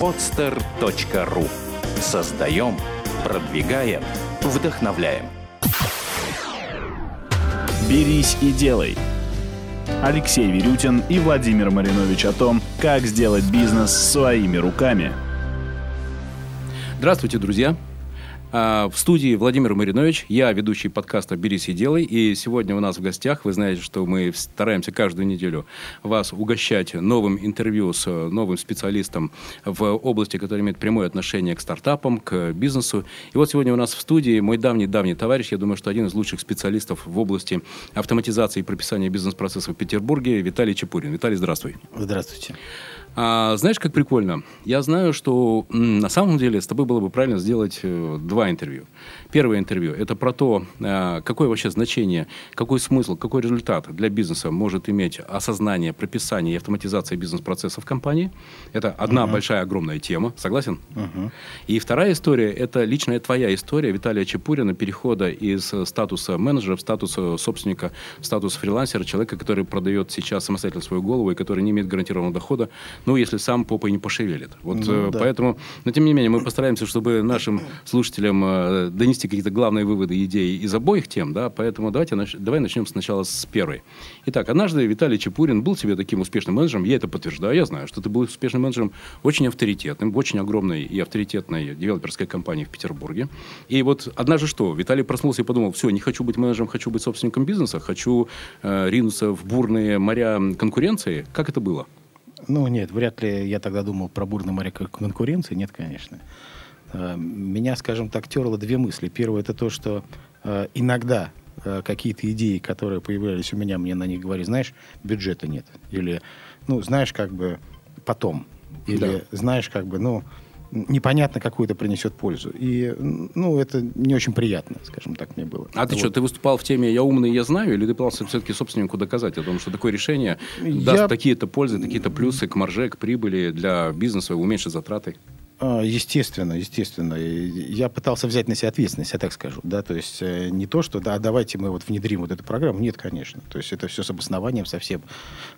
podster.ru Создаем, продвигаем, вдохновляем. «Берись и делай». Алексей Верютин и Владимир Маринович о том, как сделать бизнес своими руками. Здравствуйте, друзья! А, в студии Владимир Маринович, я ведущий подкаста «Берись и делай». И сегодня у нас в гостях, вы знаете, что мы стараемся каждую неделю вас угощать новым интервью с новым специалистом в области, который имеет прямое отношение к стартапам, к бизнесу. И вот сегодня у нас в студии мой давний-давний товарищ, я думаю, что один из лучших специалистов в области автоматизации и прописания бизнес-процессов в Петербурге, Виталий Чепурин. Виталий, здравствуй. Здравствуйте. А, знаешь, как прикольно? Я знаю, что на самом деле с тобой было бы правильно сделать э, два интервью. Первое интервью – это про то, э, какое вообще значение, какой смысл, какой результат для бизнеса может иметь осознание, прописание и автоматизация бизнес-процессов компании. Это одна uh-huh. большая, огромная тема. Согласен? Uh-huh. И вторая история – это личная твоя история Виталия Чепурина, перехода из статуса менеджера в статус собственника, в статус фрилансера, человека, который продает сейчас самостоятельно свою голову и который не имеет гарантированного дохода ну, если сам попой не пошевелит. Вот ну, э, да. поэтому, но тем не менее, мы постараемся, чтобы нашим слушателям э, донести какие-то главные выводы, идеи из обоих тем, да, поэтому давайте, давай начнем сначала с первой. Итак, однажды Виталий Чепурин был себе таким успешным менеджером, я это подтверждаю, я знаю, что ты был успешным менеджером, очень авторитетным, очень огромной и авторитетной девелоперской компании в Петербурге. И вот однажды что, Виталий проснулся и подумал, все, не хочу быть менеджером, хочу быть собственником бизнеса, хочу э, ринуться в бурные моря конкуренции. Как это было? Ну, нет, вряд ли я тогда думал про бурный море конкуренции. Нет, конечно. Э, меня, скажем так, терло две мысли. Первое, это то, что э, иногда э, какие-то идеи, которые появлялись у меня, мне на них говорили, знаешь, бюджета нет. Или, ну, знаешь, как бы потом. Или, да. знаешь, как бы, ну, непонятно, какую это принесет пользу. И, ну, это не очень приятно, скажем так, мне было. А ты вот. что, ты выступал в теме «я умный, я знаю», или ты пытался все-таки собственнику доказать о том, что такое решение я... даст такие-то пользы, такие-то плюсы к марже, к прибыли для бизнеса, уменьшит затраты? А, естественно, естественно. Я пытался взять на себя ответственность, я так скажу. Да? То есть э, не то, что да, давайте мы вот внедрим вот эту программу. Нет, конечно. То есть это все с обоснованием совсем.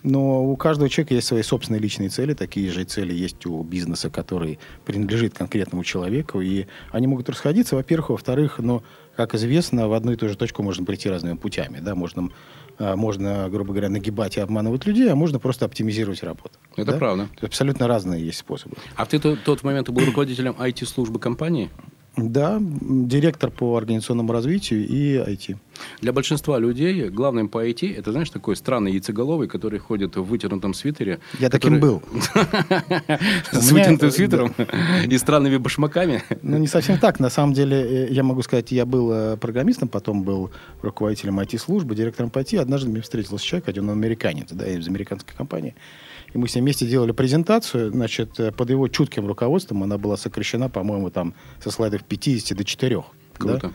Но у каждого человека есть свои собственные личные цели. Такие же цели есть у бизнеса, который принадлежит конкретному человеку. И они могут расходиться, во-первых. Во-вторых, но, как известно, в одну и ту же точку можно прийти разными путями. Да? Можно можно, грубо говоря, нагибать и обманывать людей, а можно просто оптимизировать работу. Это да? правда. Абсолютно разные есть способы. А ты тот, тот момент был руководителем IT-службы компании? Да, директор по организационному развитию и IT. Для большинства людей главным по IT это, знаешь, такой странный яйцеголовый, который ходит в вытянутом свитере. Я таким был. С вытянутым свитером и странными башмаками. Ну, не совсем так. На самом деле, э, я могу сказать, я был э, программистом, потом был руководителем IT-службы, директором по IT. Однажды мне встретился человек, один американец, да, из американской компании. И мы с ним вместе делали презентацию, значит, э, под его чутким руководством она была сокращена, по-моему, там со слайдов 50 до 4. Круто. Да?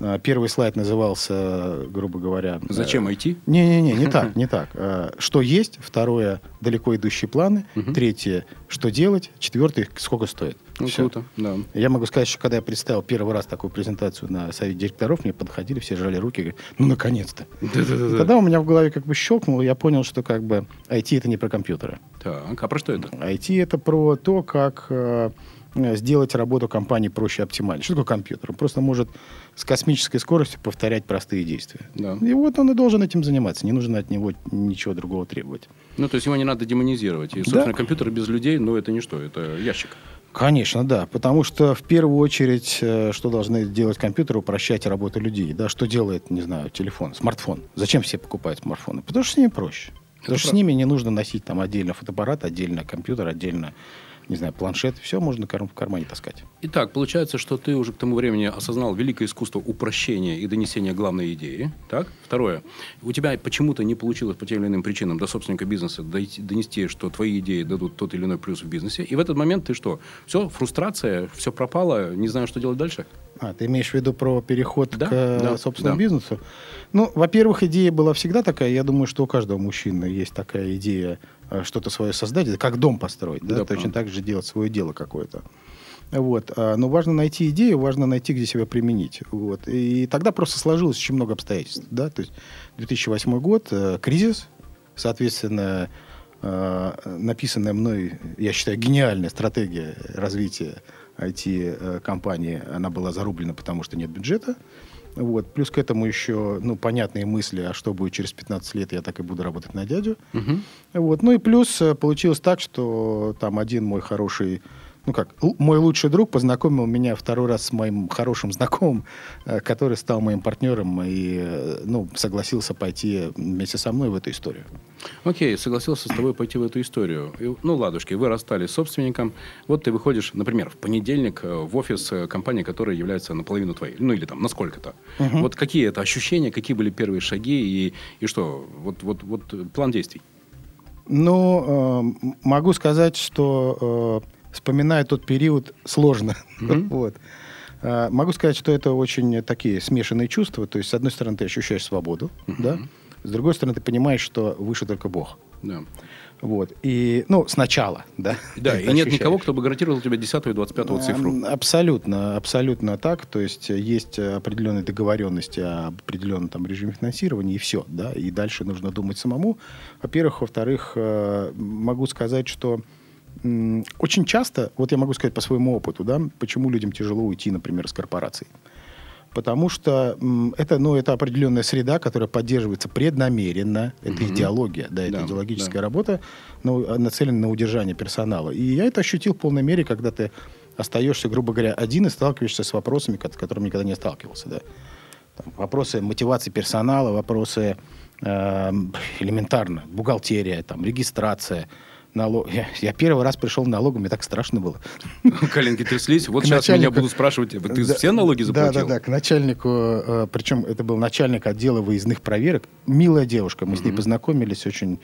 А, первый слайд назывался, грубо говоря... Зачем IT? Не-не-не, не так, не так. А, что есть? Второе, далеко идущие планы. Третье, что делать? Четвертое, сколько стоит? Ну, все. круто, да. Я могу сказать, что когда я представил первый раз такую презентацию на совете директоров, мне подходили, все жали руки, говорят, ну, наконец-то. Да-да-да. Тогда у меня в голове как бы щелкнуло, я понял, что как бы IT это не про компьютеры. Так, а про что это? IT это про то, как э, сделать работу компании проще и оптимальнее. Что такое компьютер? Он просто может с космической скоростью повторять простые действия. Да. И вот он и должен этим заниматься. Не нужно от него ничего другого требовать. Ну, то есть его не надо демонизировать. И, собственно, да. компьютер без людей, ну, это ничто, это ящик. Конечно, да. Потому что в первую очередь, э, что должны делать компьютеры, упрощать работу людей. Да, что делает, не знаю, телефон, смартфон. Зачем все покупают смартфоны? Потому что с ними проще. Потому что с ними не нужно носить там отдельно фотоаппарат, отдельно компьютер, отдельно не знаю, планшет, все можно в кармане таскать. Итак, получается, что ты уже к тому времени осознал великое искусство упрощения и донесения главной идеи. Так? Второе. У тебя почему-то не получилось по тем или иным причинам до собственника бизнеса донести, что твои идеи дадут тот или иной плюс в бизнесе. И в этот момент ты что? Все, фрустрация, все пропало, не знаю, что делать дальше? А, ты имеешь в виду про переход да, к да, собственному да. бизнесу? Ну, во-первых, идея была всегда такая. Я думаю, что у каждого мужчины есть такая идея Э, что-то свое создать, как дом построить, да, да точно так же делать свое дело какое-то. Вот. А, но важно найти идею, важно найти, где себя применить. Вот. И тогда просто сложилось очень много обстоятельств. Да? То есть 2008 год, э, кризис, соответственно, э, написанная мной, я считаю, гениальная стратегия развития IT-компании, она была зарублена, потому что нет бюджета. Вот. Плюс к этому еще ну, понятные мысли, а что будет через 15 лет, я так и буду работать на дядю. Мгм. Вот. Ну и плюс э, получилось так, что там один мой хороший, ну как, мой лучший друг познакомил меня второй раз с моим хорошим знакомым, э, который стал моим партнером и э, ну, согласился пойти вместе со мной в эту историю. Окей, согласился с тобой пойти в эту историю. И, ну, ладушки, вы расстались с собственником. Вот ты выходишь, например, в понедельник э, в офис компании, которая является наполовину твоей. Ну, или там, насколько-то. Вот какие это ощущения, какие были первые шаги и, и что? Вот, вот, вот план действий. Ну, э, могу сказать, что э, вспоминая тот период, сложно. вот. Э, могу сказать, что это очень такие смешанные чувства. То есть, с одной стороны, ты ощущаешь свободу, да? С другой стороны, ты понимаешь, что выше только Бог. Да. Вот. И, ну, сначала, да. Да, и Это нет ощущаешь. никого, кто бы гарантировал тебе 10 и 25 цифру. Абсолютно, абсолютно так. То есть есть определенные договоренности об определенном там режиме финансирования, и все, да. И дальше нужно думать самому. Во-первых. Во-вторых, э, могу сказать, что очень часто, вот я могу сказать по своему опыту, да, почему людям тяжело уйти, например, из корпораций. Потому что это, ну, это определенная среда, которая поддерживается преднамеренно. Это идеология, да, это Да, идеологическая да. работа, ну, нацелена на удержание персонала. И я это ощутил в полной мере, когда ты остаешься, грубо говоря, один и сталкиваешься с вопросами, с которыми никогда не сталкивался. Да. Там вопросы мотивации персонала, вопросы эм, элементарно, бухгалтерия, там, регистрация, налог. Я, я первый раз пришел в налогу, мне так страшно было. Коленки тряслись. Вот К сейчас меня начальнику- будут спрашивать, ты Да, все налоги заплатил? Да, да, да, к начальнику, э, причем это был начальник отдела выездных проверок, милая девушка, мы с ней познакомились, очень,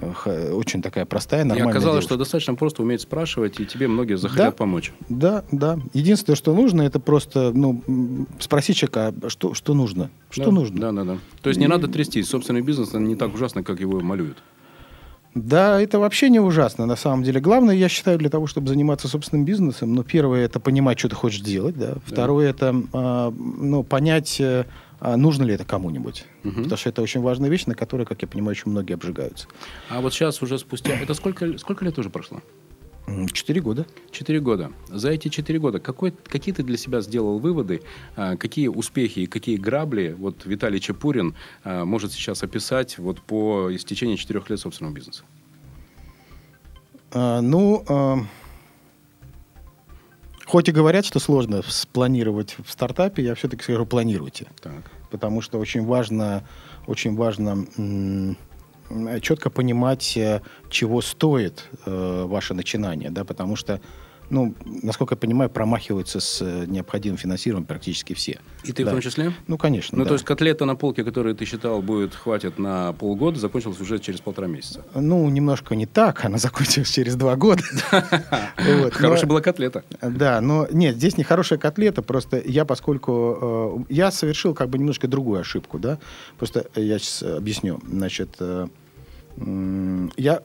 э, очень такая простая, И нормальная оказалось, девушка. что достаточно просто уметь спрашивать, и тебе многие захотят Да. помочь. Да, да. Единственное, что нужно, это просто, ну, спросить человека, а что, что нужно? Что Да, нужно? Да, да, да. То есть не надо трястись. Собственный бизнес не так ужасно, как его малюют. Да, это вообще не ужасно, на самом деле. Главное, я считаю, для того, чтобы заниматься собственным бизнесом, ну, первое, это понимать, что ты хочешь делать, да. Второе, это, а, ну, понять, э, а нужно ли это кому-нибудь. Потому что это очень важная вещь, на которой, как я понимаю, очень многие обжигаются. А вот сейчас уже спустя... Это сколько, сколько лет уже прошло? Четыре года. Четыре года. За эти четыре года какой, какие ты для себя сделал выводы, а, какие успехи и какие грабли вот Виталий Чепурин а, может сейчас описать вот по истечении четырех лет собственного бизнеса? А, ну, а, хоть и говорят, что сложно спланировать в стартапе, я все-таки скажу, планируйте. Так. потому что очень важно, очень важно четко понимать, э, чего стоит э, ваше начинание, да, потому что, ну, насколько я понимаю, промахиваются с э, необходимым финансированием практически все. И ты Да. в том числе? Ну, конечно. Ну, да. то есть котлета на полке, которую ты считал будет хватит на полгода, закончилась уже через полтора месяца. Ну, немножко не так, она закончилась через два года. Хорошая была котлета. Да, но нет, здесь не хорошая котлета, просто я, поскольку э, я совершил как бы немножко другую ошибку, да, просто я сейчас объясню, значит, э, я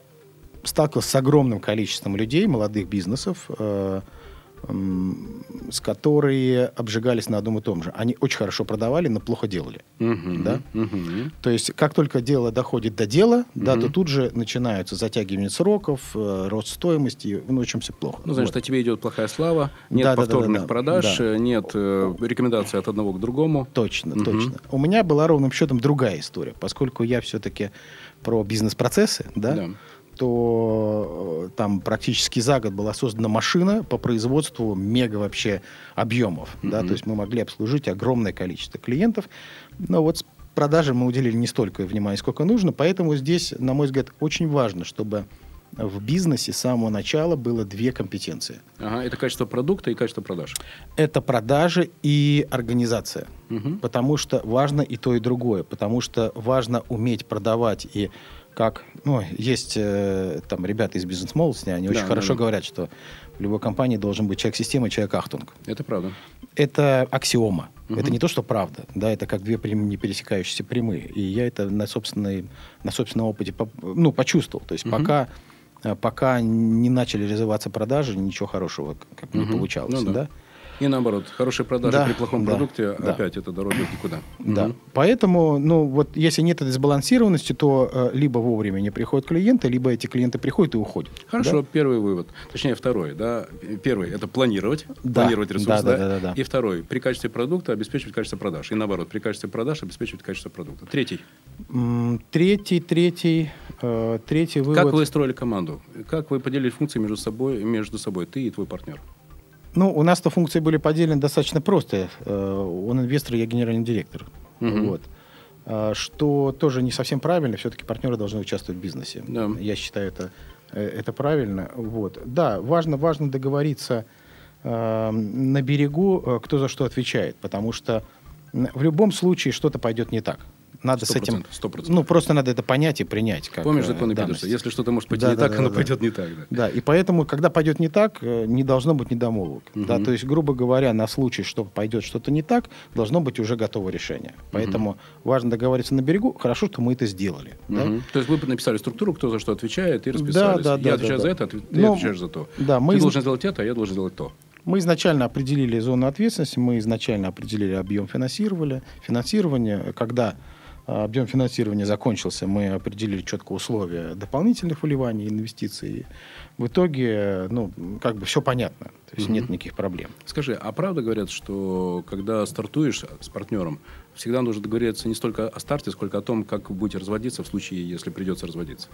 сталкивался с огромным количеством людей, молодых бизнесов, э, м, с которые обжигались на одном и том же. Они очень хорошо продавали, но плохо делали. Мгм, Да? мгм. То есть, как только дело доходит до дела, да, то тут же начинаются затягивание сроков, э, рост стоимости, ну, в общем, все плохо. Ну, значит, Вот. о тебе идет плохая слава, нет Да, да, да, повторных да, да. продаж, Да. э, нет э, рекомендаций от одного к другому. Точно, Мгм. точно. У меня была ровным счетом другая история, поскольку я все-таки про бизнес-процессы, да, Да. То э, там практически за год была создана машина по производству мега вообще объемов, да, Мгм. то есть мы могли обслужить огромное количество клиентов, но вот с продажам мы уделили не столько внимания, сколько нужно, поэтому здесь, на мой взгляд, очень важно, чтобы в бизнесе с самого начала было две компетенции. Ага, это качество продукта и качество продаж. Это продажи и организация. Мгм. Потому что важно и то, и другое. Потому что важно уметь продавать и как, ну, есть э, там ребята из бизнес-молодости, они Да, очень да, хорошо да. говорят, что в любой компании должен быть человек-система и человек-ахтунг. Это правда. Это аксиома. Мгм. Это не то, что правда. Да, это как две прям- не пересекающиеся прямые. И я это на, собственной, на собственном опыте поп- ну, почувствовал. То есть Мгм. пока, э, пока не начали развиваться продажи, ничего хорошего как бы не получалось. Ну да. да? И наоборот, хорошие продажи Да, при плохом да, продукте, да. опять это дорога никуда. Да. Мгм. Поэтому, ну, вот если нет этой сбалансированности, то э, либо вовремя не приходят клиенты, либо эти клиенты приходят и уходят. Хорошо, Да? первый вывод. Точнее, второй. Да? Первый – это планировать, Да, планировать ресурс. да, да, да, да, да. И второй – при качестве продукта обеспечивать качество продаж. И наоборот, при качестве продаж обеспечивать качество продукта. Третий. Третий, третий, э, третий вывод. Как вы строили команду? Как вы поделили функции между собой, между собой, ты и твой партнер? Ну, у нас-то функции были поделены достаточно просто. Э, Он инвестор, я генеральный директор. Мгм. Вот. А, Что тоже не совсем правильно. Все-таки партнеры должны участвовать в бизнесе. Да. Я считаю это, э, это правильно. Вот. Да, важно, важно договориться э, на берегу, э, кто за что отвечает. Потому что в любом случае что-то пойдет не так. Надо Сто с этим... процентов, сто процентов. Ну, просто надо это понять и принять. Как, Помнишь э, законы данность. Питерса? Если что-то может пойти Да, не да, так, да, оно да. пойдет не так. Да. Да, и поэтому, когда пойдет не так, э, не должно быть недомолвок. Да, то есть, грубо говоря, на случай, что пойдет что-то не так, должно быть уже готово решение. Поэтому важно договориться на берегу. Хорошо, что мы это сделали. да. Мгм. То есть вы написали структуру, кто за что отвечает, и расписались. да, я да, отвечаю да, за да. это, отв- ты Ну, отвечаешь за то. да, мы ты из- должен сделать это, а я должен сделать то. Мы изначально определили зону ответственности, мы изначально определили объем финансирования. финансирования. Когда а, объем финансирования закончился, мы определили четко условия дополнительных вливаний, инвестиций. В итоге, ну, как бы все понятно. То есть нет никаких проблем. Скажи, а правда говорят, что когда стартуешь с партнером, всегда нужно договориться не столько о старте, сколько о том, как вы будете разводиться в случае, если придется разводиться?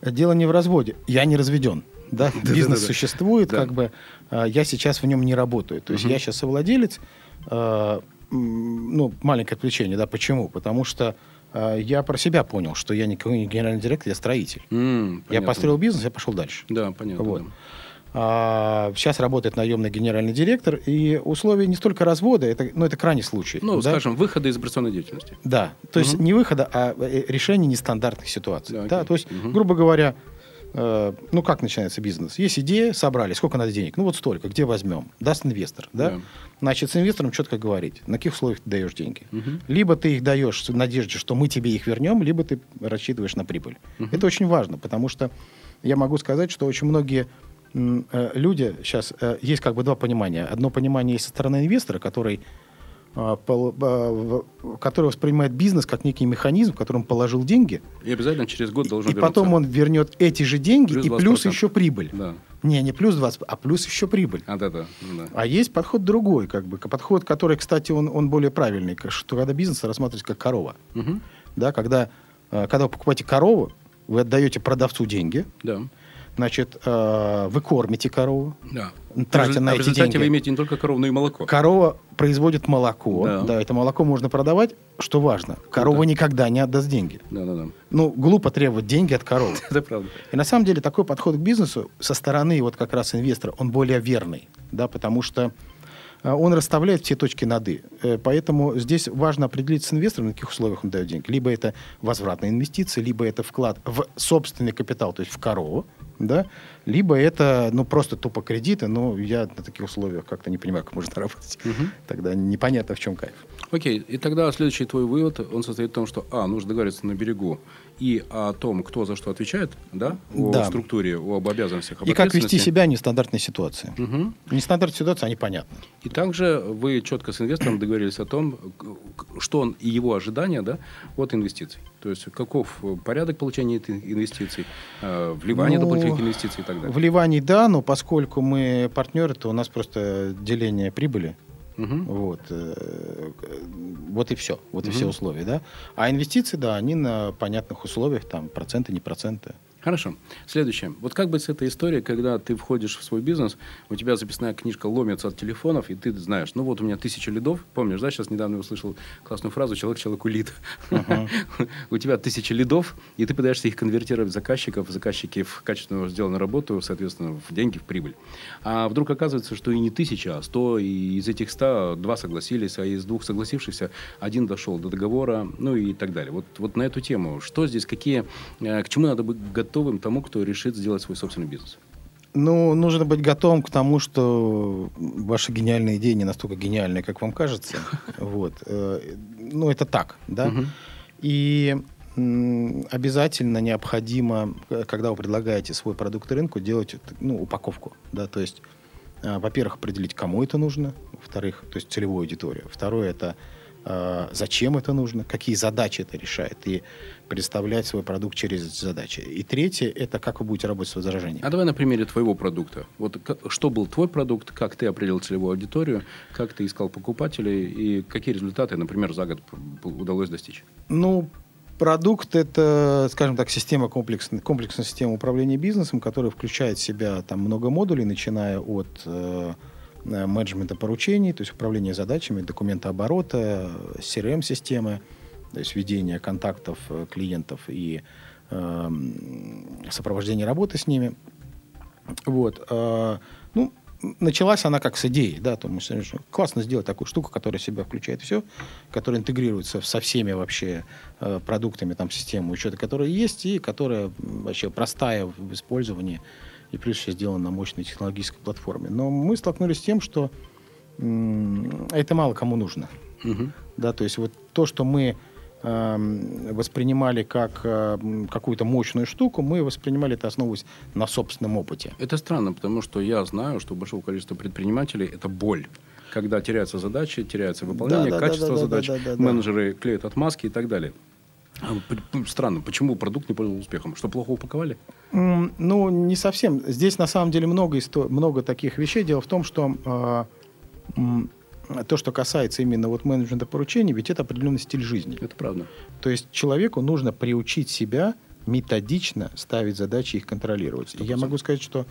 Дело не в разводе. Я не разведен. Да? Бизнес существует, как бы а, я сейчас в нем не работаю. То есть я сейчас совладелец. Ну, маленькое отвлечение, да, почему? Потому что а, я про себя понял, что я никакой не генеральный директор, я строитель. М, Я построил бизнес, я пошел дальше. Да, понятно. Вот. да. А, сейчас работает наемный генеральный директор, и условия не столько развода, это, ну, это крайний случай. Ну, да? скажем, выхода из операционной деятельности. Да, то есть не выхода, а э, решение нестандартных ситуаций. Да, Да, окей. то есть, Мгм. грубо говоря, э, ну как начинается бизнес? Есть идея, собрали, сколько надо денег? Ну вот столько, где возьмем? Даст инвестор, да? Да. Значит, с инвестором четко говорить, на каких условиях ты даешь деньги. Мгм. Либо ты их даешь в надежде, что мы тебе их вернем, либо ты рассчитываешь на прибыль. Это очень важно, потому что я могу сказать, что очень многие э, люди сейчас э, есть как бы два понимания. Одно понимание есть со стороны инвестора, который который воспринимает бизнес как некий механизм, в котором положил деньги, И обязательно через год должен и потом он вернет эти же деньги Плюс и плюс 20%. еще прибыль. Да. Не, не плюс 20, а плюс еще прибыль. А, да, да. да. А есть подход другой, как бы, подход, который, кстати, он, он более правильный, что когда бизнес рассматривается как корова. Мгм. Да, когда, э, когда вы покупаете корову, вы отдаете продавцу деньги, Да. Значит, э, вы кормите корову, Да. Тратя на а эти результате деньги. вы имеете не только корову, но и молоко. Корова производит молоко, Да. да. это молоко можно продавать, что важно. Корова никогда не отдаст деньги. Да, да, да. Ну, глупо требовать деньги от коровы. Это правда. И на самом деле такой подход к бизнесу со стороны вот как раз инвестора, он более верный, да, потому что он расставляет все точки над «и». Э, Поэтому здесь важно определиться с инвестором, на каких условиях он дает деньги. Либо это возвратные инвестиции, либо это вклад в собственный капитал, то есть в корову, да, либо это, ну, просто тупо кредиты, но я на таких условиях как-то не понимаю, как можно работать. Тогда непонятно, в чем кайф. Окей, и тогда следующий твой вывод, он состоит в том, что, а, нужно договориться на берегу и о том, кто за что отвечает, да, о Да. структуре, об обязанностях, об И как вести себя в нестандартной ситуации. Мгм. Нестандартные ситуации, они понятны. И также вы четко с инвестором договорились о том, что он и его ожидания да, от инвестиций. То есть каков порядок получения инвестиций, э, вливание Ну, дополнительных инвестиций и так далее. Вливаний, да, но поскольку мы партнеры, то у нас просто деление прибыли. Мгм. Вот, э, вот и все. Вот и все условия, да. А инвестиции, да, они на понятных условиях, там, проценты, не проценты. Хорошо. Следующее. Вот как быть с этой историей, когда ты входишь в свой бизнес, у тебя записная книжка ломится от телефонов, и ты знаешь, ну вот у меня тысяча лидов, помнишь, да, сейчас недавно услышал классную фразу «человек человеку лид». У тебя тысяча лидов, и ты пытаешься их конвертировать в заказчиков, заказчики в качественно сделанную работу, соответственно, в деньги, в прибыль. А вдруг оказывается, что и не тысяча, а сто, и из этих ста два согласились, а из двух согласившихся один дошел до договора, ну и так далее. Вот, вот на эту тему, что здесь, какие, э, к чему надо быть готовым тому, кто решит сделать свой собственный бизнес? Ну, нужно быть готовым к тому, что ваши гениальные идеи не настолько гениальные, как вам кажется. Вот. Э, Ну, это так, да. И обязательно необходимо, э, когда вы предлагаете свой продукт рынку, делать ну, упаковку. Да? То есть а, во-первых, определить, кому это нужно, во-вторых, то есть целевую аудиторию. Второе это зачем это нужно, какие задачи это решает, и представлять свой продукт через эти задачи. И третье, это как вы будете работать с возражениями. А давай на примере твоего продукта. Вот как, что был твой продукт, как ты определил целевую аудиторию, как ты искал покупателей, и какие результаты, например, за год удалось достичь? Ну, Продукт – это, скажем так, система комплексная, комплексная система управления бизнесом, которая включает в себя там, много модулей, начиная от Э, менеджмента поручений, то есть управления задачами, документооборота, CRM-системы, то есть ведение контактов э, клиентов и э, сопровождение работы с ними. Вот. Э, ну, началась она как с идеи, да, то мы классно сделать такую штуку, которая себя включает все, которая интегрируется со всеми вообще э, продуктами там системы учета, которые есть, и которая вообще простая в использовании, и прежде всего сделано на мощной технологической платформе. Но мы столкнулись с тем, что это мало кому нужно. Угу. Да, то есть вот то, что мы э, воспринимали как э, какую-то мощную штуку, мы воспринимали это основываясь на собственном опыте. Это странно, потому что я знаю, что у большого количества предпринимателей это боль когда теряются задачи, теряется выполнение, да, да, качество да, да, задач, да, да, да, менеджеры клеят отмазки и так далее. А, странно, почему продукт не пользовался успехом? Что плохо упаковали? Mm, ну, не совсем. Здесь на самом деле много, исто- много таких вещей. Дело в том, что э, то, что касается именно вот менеджмента поручений, ведь это определенный стиль жизни. Это правда. То есть человеку нужно приучить себя методично ставить задачи и их контролировать. 100%. Я могу сказать, что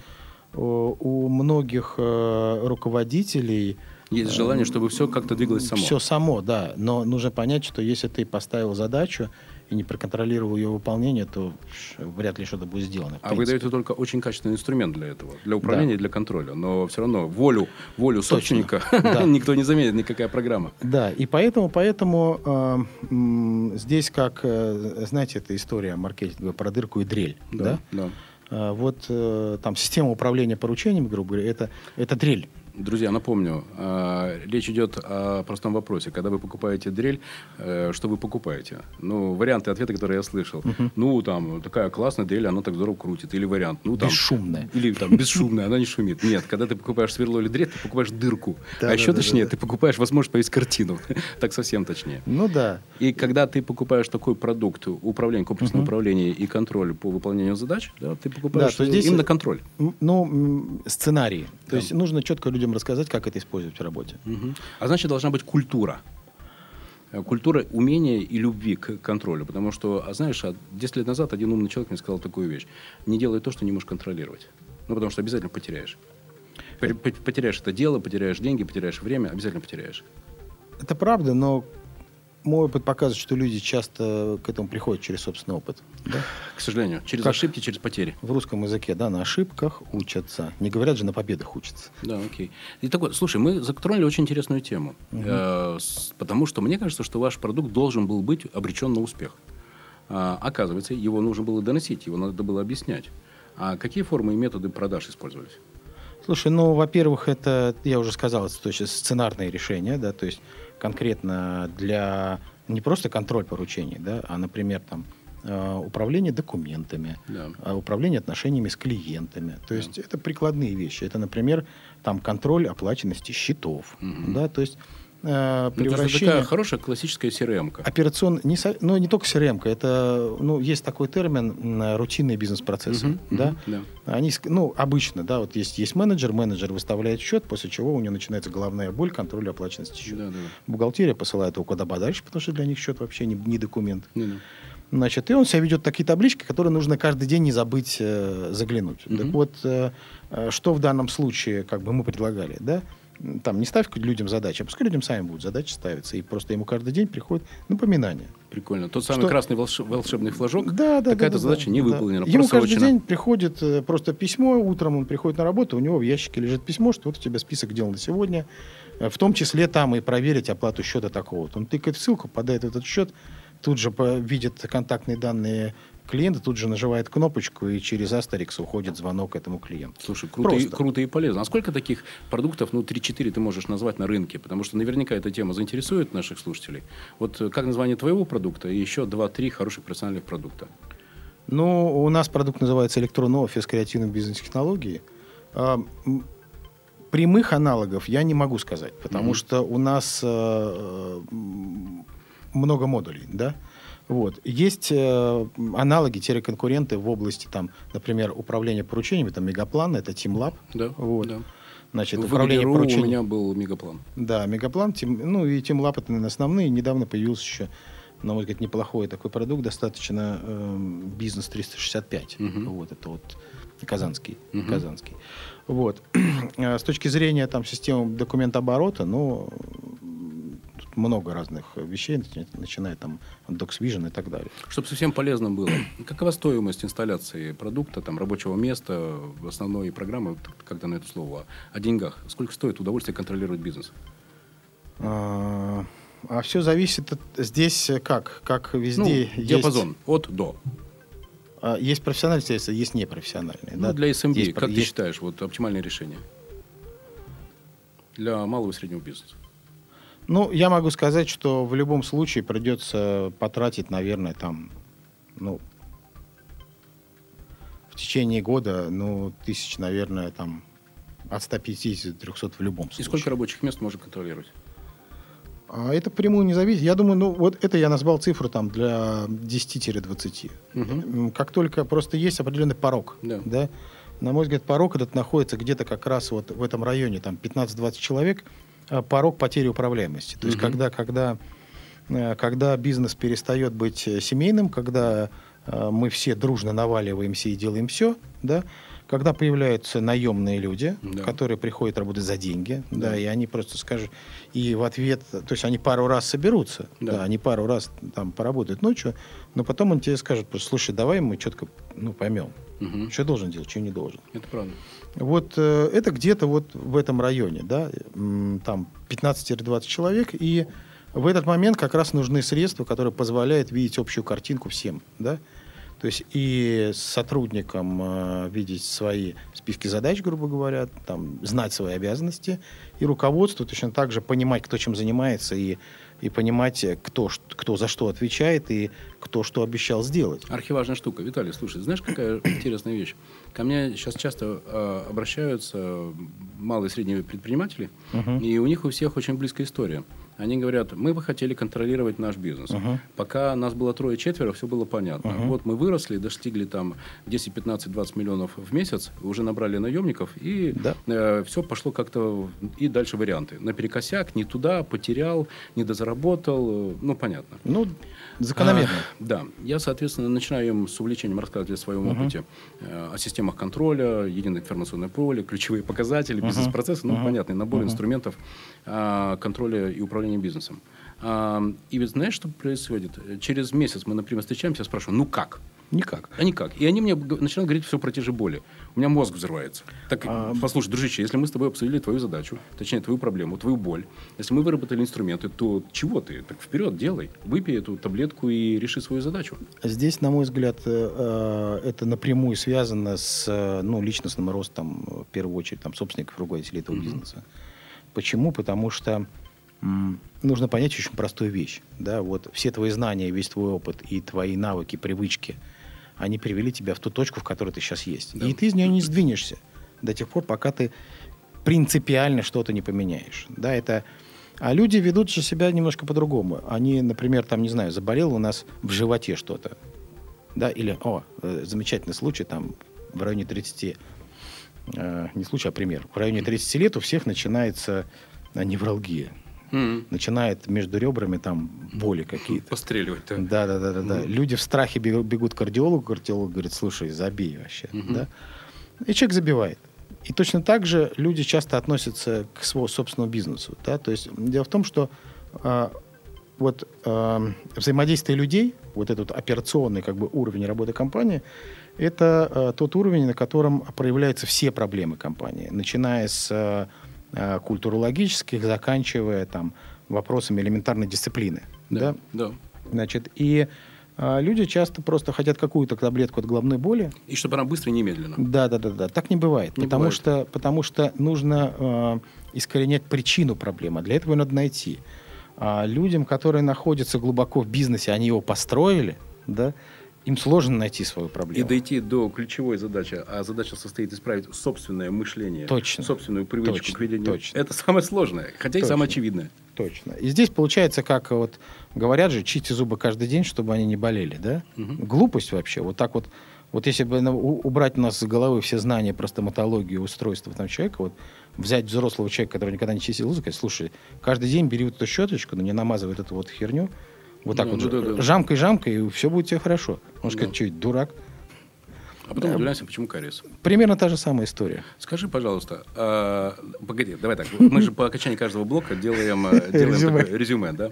у многих э, руководителей есть желание, чтобы все как-то двигалось само. Все само, да. Но нужно понять, что если ты поставил задачу, и не проконтролировал ее выполнение, то вряд ли что-то будет сделано. А вы даете только очень качественный инструмент для этого, для управления да. и для контроля. Но все равно волю, волю Точно. собственника да. никто не заметит, никакая программа. Да, и поэтому, поэтому э, здесь как, э, знаете, эта история маркетинга про дырку и дрель. Да, да. да. Э, вот э, там система управления поручениями, грубо говоря, это, это дрель. Друзья, напомню, э, речь идет о простом вопросе. Когда вы покупаете дрель, э, что вы покупаете? Ну, варианты ответа, которые я слышал. Угу. Ну, там, такая классная дрель, она так здорово крутит. Или вариант. Ну, там, бесшумная. Или там, бесшумная, она не шумит. Нет, когда ты покупаешь сверло или дрель, ты покупаешь дырку. Да, а еще да, точнее, ты покупаешь возможность повесить картину. так совсем точнее. Ну, да. И когда ты покупаешь такой продукт, управление, комплексное угу. управление и контроль по выполнению задач, да, ты покупаешь да, то здесь, именно контроль. Ну, сценарии. То есть нужно четко людям рассказать, как это использовать в работе. Угу. А значит, должна быть культура. Э, культура умения и любви к контролю. Потому что, а знаешь, 10 лет назад один умный человек мне сказал такую вещь. Не делай то, что не можешь контролировать. Ну, потому что обязательно потеряешь. Потеряешь это дело, потеряешь деньги, потеряешь время, обязательно потеряешь. Это правда, но мой опыт показывает, что люди часто к этому приходят через собственный опыт. Да? К сожалению, через как ошибки, через потери. В русском языке, да, на ошибках учатся. Не говорят же, на победах учатся. Да, окей. И такой, слушай, мы затронули очень интересную тему. Угу. Э, с, потому что мне кажется, что ваш продукт должен был быть обречен на успех. А, оказывается, его нужно было доносить, его надо было объяснять. А какие формы и методы продаж использовались? Слушай, ну, во-первых, это, я уже сказал, это то есть сценарные решения, да, то есть конкретно для не просто контроль поручений, да, а, например, там, э, управление документами, да. Э, управление отношениями с клиентами. То да. есть это прикладные вещи. Это, например, там контроль оплаченности счетов. Угу. Да, то есть э, превращение... Ну, это такая хорошая классическая crm -ка. Операцион... Не, со... ну, не только crm это, ну, есть такой термин рутинные бизнес-процессы. Угу, да? Угу, да. Они, ну, обычно, да, вот есть, есть менеджер, менеджер выставляет счет, после чего у него начинается главная боль контроля оплаченности счета. Да, да. Бухгалтерия посылает его куда подальше, потому что для них счет вообще не, не документ. Да, да. Значит, и он себя ведет такие таблички, которые нужно каждый день не забыть э, заглянуть. Угу. Так вот, э, э, что в данном случае как бы мы предлагали, да? Там не ставь людям задачи, а пускай людям сами будут задачи ставиться. И просто ему каждый день приходит напоминание. Прикольно. Тот самый что... красный волшебный флажок, да, да, какая-то да, задача да, не выполнена, да. Ему каждый день приходит э, просто письмо, утром он приходит на работу, у него в ящике лежит письмо, что вот у тебя список дел на сегодня, э, в том числе там и проверить оплату счета такого-то. Он тыкает в ссылку, подает этот счет, тут же видит контактные данные клиент тут же нажимает кнопочку, и через Астерикс уходит звонок этому клиенту. Слушай, круто, и, круто и полезно. А сколько таких продуктов, ну, 3-4 ты можешь назвать на рынке? Потому что наверняка эта тема заинтересует наших слушателей. Вот э, как название твоего продукта и еще 2-3 хороших профессиональных продукта? Ну, у нас продукт называется «Электронный офис креативной бизнес-технологии». А, прямых аналогов я не могу сказать, потому что у нас э, м, много модулей, да. Вот. Есть э, аналоги, конкуренты в области, там, например, управления поручениями, там, Мегаплан, это TeamLab. Да, Вот. да. Значит, В управление ВГДРУ у поручениями. меня был мегаплан. Да, Мегаплан, Тим- ну и TeamLab это, наверное, основные. Недавно появился еще, на мой взгляд, неплохой такой продукт, достаточно эм, бизнес 365. Мгм. Вот это вот казанский. Мгм. казанский. Вот. Э, С точки зрения там системы документооборота, ну, много разных вещей, начи- начиная там от DocsVision и так далее. Чтобы совсем полезно было, какова стоимость инсталляции продукта, там, рабочего места, основной программы, когда на это слово, о деньгах? Сколько стоит удовольствие контролировать бизнес? А а все зависит от... Здесь как? Как Ну, везде есть- диапазон от до. а, Есть профессиональные средства, есть непрофессиональные. Ну, да. для SMB, Есть как про- ты есть- считаешь, вот оптимальное решение? Для малого и среднего бизнеса. Ну, я могу сказать, что в любом случае придется потратить, наверное, там, ну, в течение года, ну, тысяч, наверное, там, от 150 до 300 в любом И случае. сколько рабочих мест можно контролировать? А это прямую не зависит. Я думаю, ну, вот это я назвал цифру там для 10-20. Мгм. М, Как только просто есть определенный порог, Да. на мой взгляд, порог этот находится где-то как раз вот в этом районе, там 15-20 человек, порог потери управляемости. То есть Мгм. когда, когда, э, когда бизнес перестает быть э, семейным, когда э, мы все дружно наваливаемся и делаем все, да, когда появляются наемные люди, Да. которые приходят работать за деньги, да. Да. и они просто скажут, и в ответ, то есть они пару раз соберутся, Да. да, они пару раз там поработают ночью, но потом он тебе скажет, просто, слушай, давай мы четко ну, поймем, Мгм. что должен делать, что не должен. Это правда. Вот э, это где-то вот в этом районе, да, там 15-20 человек, и в этот момент как раз нужны средства, которые позволяют видеть общую картинку всем, да. То есть и сотрудникам э, видеть свои списки задач, грубо говоря, там, знать свои обязанности, и руководству точно так же понимать, кто чем занимается, и, и понимать, э, кто, кто за что отвечает, и кто что обещал сделать. Архиважная штука. Виталий, слушай, знаешь, какая интересная вещь? Ко мне сейчас часто э, обращаются малые и средние предприниматели, Мгм. и у них у всех очень близкая история. Они говорят, мы бы хотели контролировать наш бизнес. Мгм. Пока нас было трое-четверо, все было понятно. Мгм. Вот мы выросли, достигли там 10, 15, 20 миллионов в месяц, уже набрали наемников, и Да. все пошло как-то... И дальше варианты. Наперекосяк, не туда, потерял, недозаработал. э, Ну, понятно. Ну, закономерно. А, да. Я, соответственно, начинаю им с увлечением рассказывать о своем Мгм. опыте, э, о системах контроля, единое информационное поле, ключевые показатели, бизнес-процессы, ну, Мгм. понятный набор Мгм. инструментов контроля и управления бизнесом. А, и ведь знаешь, что происходит? Через месяц мы, например, встречаемся, я спрашиваю, ну как? Никак. А никак. И они мне начинают говорить все про те же боли. У меня мозг взрывается. Так, А, послушай, дружище, если мы с тобой обсудили твою задачу, точнее, твою проблему, твою боль, если мы выработали инструменты, то чего ты? Так вперед, делай. Выпей эту таблетку и реши свою задачу. Здесь, на мой взгляд, э, э, это напрямую связано с э, ну, личностным ростом, э, в первую очередь, там, собственников руководителей этого бизнеса. Почему? Потому что нужно понять очень простую вещь. Да? Вот все твои знания, весь твой опыт и твои навыки, привычки, они привели тебя в ту точку, в которой ты сейчас есть. Да. И ты из нее не сдвинешься до тех пор, пока ты принципиально что-то не поменяешь. Да, это... А люди ведут же себя немножко по-другому. Они, например, там, не знаю, заболел у нас в животе что-то. Да, или, о, э, замечательный случай, там, в районе 30, э, не случай, а пример, в районе 30 лет у всех начинается э, невралгия. Начинает между ребрами там боли какие-то. Постреливать-то. Да, да, да, да, да. Люди в страхе бегу- бегут к кардиологу, кардиолог говорит, слушай, забей вообще. Мгм. Да? И человек забивает. И точно так же люди часто относятся к своему собственному бизнесу. Да? То есть дело в том, что а, вот а, взаимодействие людей, вот этот операционный как бы, уровень работы компании, это а, тот уровень, на котором проявляются все проблемы компании, начиная с а, а, культурологических, заканчивая там, вопросами элементарной дисциплины. Да. Да? да. Значит, и а, люди часто просто хотят какую-то таблетку от головной боли. И чтобы она быстро и немедленно. Да, да, да, да. Так не бывает. Не потому, бывает. Что, потому что нужно э, искоренять причину проблемы. Для этого ее надо найти. А людям, которые находятся глубоко в бизнесе, они его построили, да, Им сложно найти свою И проблему. дойти до ключевой задачи, а задача состоит исправить собственное мышление, Точно. собственную привычку Точно, к ведению. точно. Это самое сложное, хотя и Точно. самое очевидное. Точно. И здесь получается, как вот говорят же, чисти зубы каждый день, чтобы они не болели, да? Глупость вообще. Вот так вот. Вот если бы убрать у нас с головы все знания про стоматологию, устройство там человека, вот взять взрослого человека, который никогда не чистил зубы, сказать, слушай, каждый день бери вот эту щеточку, но не намазывай вот эту вот херню, вот так Да, вот ну ж- да, да. жамкой, жамкой, и все будет тебе хорошо. Он Да. скажет, что, дурак? А потом удивляемся, почему кариес. Примерно та же самая история. Скажи, пожалуйста, а, погоди, давай так, мы же по окончании каждого блока делаем, э, делаем Резюме. такое резюме, да?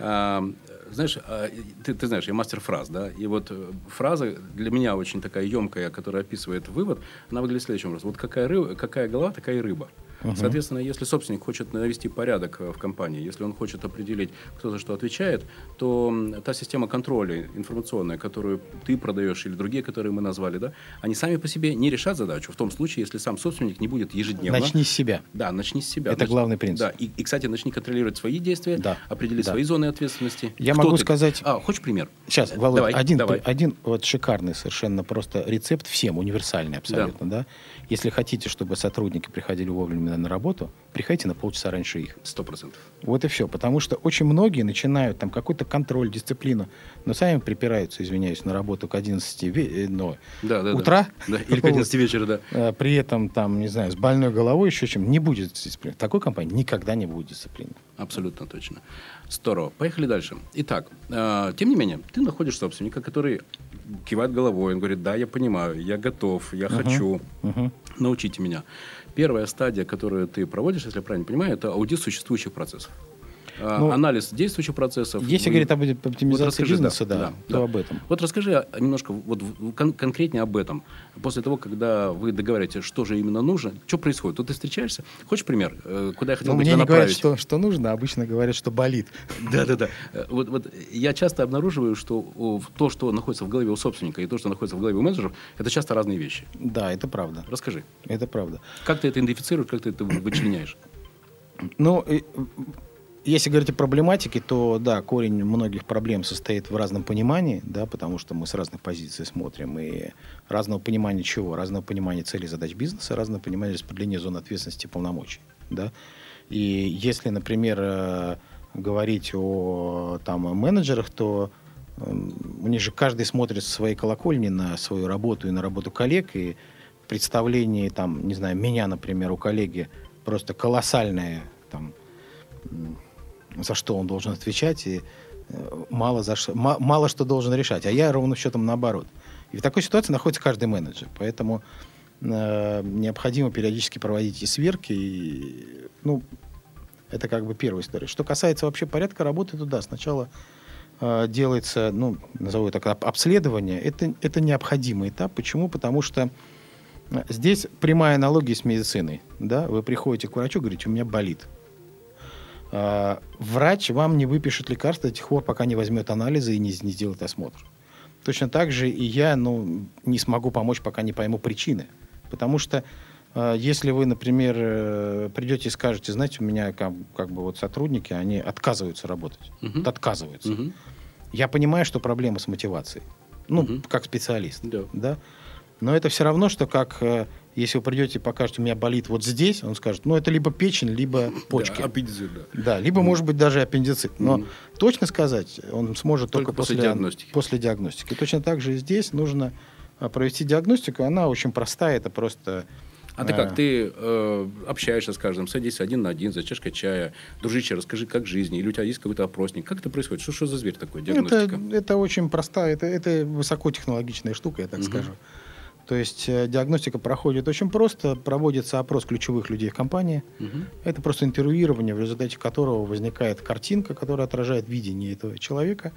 А, знаешь, а, ты, ты знаешь, я мастер фраз, да, и вот э, фраза для меня очень такая емкая, которая описывает вывод, она выглядит следующим образом. Вот какая, рыба, какая голова, такая и рыба. Соответственно, если собственник хочет навести порядок э, в компании, если он хочет определить, кто за что отвечает, то та система контроля информационная, которую ты продаешь или другие, которые мы назвали, да, они сами по себе не решат задачу в том случае, если сам собственник не будет ежедневно... Начни с себя. Да, начни с себя. Это главный принцип. Да, и, и, кстати, начни контролировать свои действия, Да, определи да. свои зоны ответственности. Я Кто могу ты? сказать- А, хочешь пример? Сейчас, Э, Володь, давай, один, давай. один вот шикарный совершенно просто рецепт всем, универсальный абсолютно, да. Если хотите, чтобы сотрудники приходили вовремя на работу, приходите на полчаса раньше их. Сто процентов. Вот и все. Потому что очень многие начинают там какой-то контроль, дисциплину, но сами припираются, извиняюсь, на работу к 11 ве- э, но Да, да, да. утра. Да, или к 11 вечера, да. Э, При этом, там, не знаю, с больной головой еще чем. Не будет дисциплины. В такой компании никогда не будет дисциплины. Абсолютно точно. Здорово. Поехали дальше. Итак, э, тем не менее, ты находишь собственника, который кивает головой, он говорит, да, я понимаю, я готов, я хочу, научите меня. Первая стадия, которую ты проводишь, если я правильно понимаю, это аудит существующих процессов. А, Ну, Анализ действующих процессов. Если Вы- говорить об оптимизации Вот бизнеса, да, то да. об этом. Вот расскажи а, немножко вот кон- конкретнее об этом. После того, когда вы договариваетесь, что же именно нужно, что происходит? Тут ты встречаешься. Хочешь пример, э, куда я хотел Но бы мне тебя не говорят, направить? что, что нужно, обычно говорят, что болит. Да, да, да. Э, Вот, вот я часто обнаруживаю, что то, что находится в голове у собственника, и то, что находится в голове у менеджеров, это часто разные вещи. Да, это правда. Расскажи, Это правда. как ты это идентифицируешь, как ты это вычленяешь? Ну, и, если говорить о проблематике, то да, корень многих проблем состоит в разном понимании, да, потому что мы с разных позиций смотрим, и разного понимания чего? Разного понимания целей задач бизнеса, разного понимания распределения зон ответственности и полномочий, да. И если, например, э, говорить о там, менеджерах, то у них же каждый смотрит со своей колокольни на свою работу и на работу коллег, и представление, там, не знаю, меня, например, у коллеги просто колоссальное, там, за что он должен отвечать, и э, мало, за что, ма- мало что должен решать. А я ровно счетом наоборот. И в такой ситуации находится каждый менеджер. Поэтому э, необходимо периодически проводить и сверки. И, ну, это как бы первая история. Что касается вообще порядка работы, то да, сначала э, делается, ну, назову это так, об- обследование. Это, это необходимый этап. Почему? Потому что э, здесь прямая аналогия с медициной. Да? Вы приходите к врачу, говорите, у меня болит. А, Врач вам не выпишет лекарства до тех пор, пока не возьмет анализы и не, не сделает осмотр. Точно так же и я ну, не смогу помочь, пока не пойму причины. Потому что э, если вы, например, э, придете и скажете, знаете, у меня как, как бы вот сотрудники, они отказываются работать. Мгм. Вот отказываются. Мгм. Я понимаю, что проблема с мотивацией. Ну, Мгм. как специалист. Да. да. Но это все равно, что как э, если вы придете и покажете, у меня болит вот здесь, он скажет, ну, это либо печень, либо почки. Да, аппендицит, да. Да, либо, может быть, даже аппендицит. Но Мгм. точно сказать он сможет Только только, после после, диагностики. После диагностики. Точно так же и здесь нужно а, провести диагностику. Она очень простая, это просто... А ты как? Ты э, общаешься с каждым, садись один на один за чашкой чая. Дружище, расскажи, как жизнь. Или у тебя есть какой-то опросник. Как это происходит? Что, что за зверь такой? Это, Диагностика. это очень простая, это, это высокотехнологичная штука, я так Мгм. скажу. То есть э, диагностика проходит очень просто, проводится опрос ключевых людей в компании. Мгм. Это просто интервьюирование, в результате которого возникает картинка, которая отражает видение этого человека.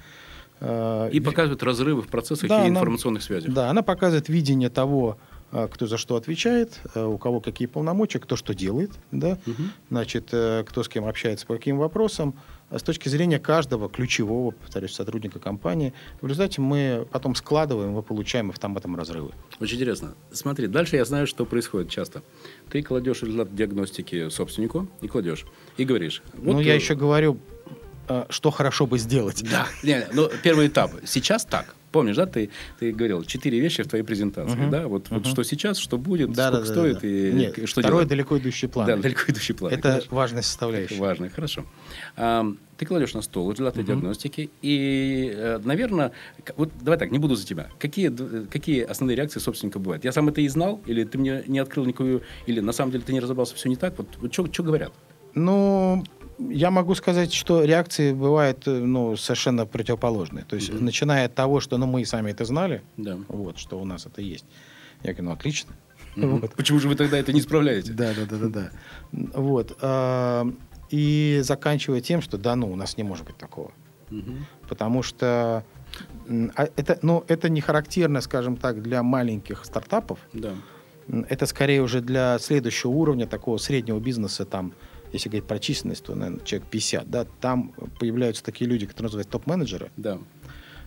Э, И показывает разрывы в процессах Да, и она- информационных связях. Да, она показывает видение того, э, кто за что отвечает, у кого какие полномочия, кто что делает, да, Мгм. значит, кто с кем общается по каким вопросам. С точки зрения каждого ключевого, повторюсь, сотрудника компании, в результате мы потом складываем, мы получаем автоматом разрывы. Очень интересно. Смотри, дальше я знаю, что происходит часто. Ты кладешь результат диагностики собственнику и кладешь. И говоришь. Вот, я э, еще говорю, э, что хорошо бы сделать. Да. Не, ну, первый этап. Сейчас так. Помнишь, да, ты, ты говорил четыре вещи в твоей презентации, Мгм. да? Вот, вот Мгм. что сейчас, что будет, Да, сколько да, да, стоит да. и Нет, что второй делать. далеко идущий план. Да, далеко идущий план. Это конечно. важная составляющая. Важно, хорошо. А, Ты кладешь на стол результаты Мгм. диагностики, и, наверное, вот давай так, не буду за тебя. Какие, д- какие основные реакции собственника бывают? Я сам это и знал, или ты мне не открыл никакую, или на самом деле ты не разобрался, все не так? Вот, вот что говорят? Ну, я могу сказать, что реакции бывают э, ну, совершенно противоположные. То есть, Мгм. начиная от того, что ну, мы и сами это знали, Да. вот, что у нас это есть. Я говорю, ну, отлично. Мгм. Вот. Почему же вы тогда это не исправляете? Да, да, да, да, да. Вот. а, И заканчивая тем, что да, ну, у нас не может быть такого. Потому что а это, ну, это не характерно, скажем так, для маленьких стартапов. Да. Это скорее уже для следующего уровня такого среднего бизнеса, там, если говорить про численность, то, наверное, человек 50, да, там появляются такие люди, которые называются топ-менеджеры, Да.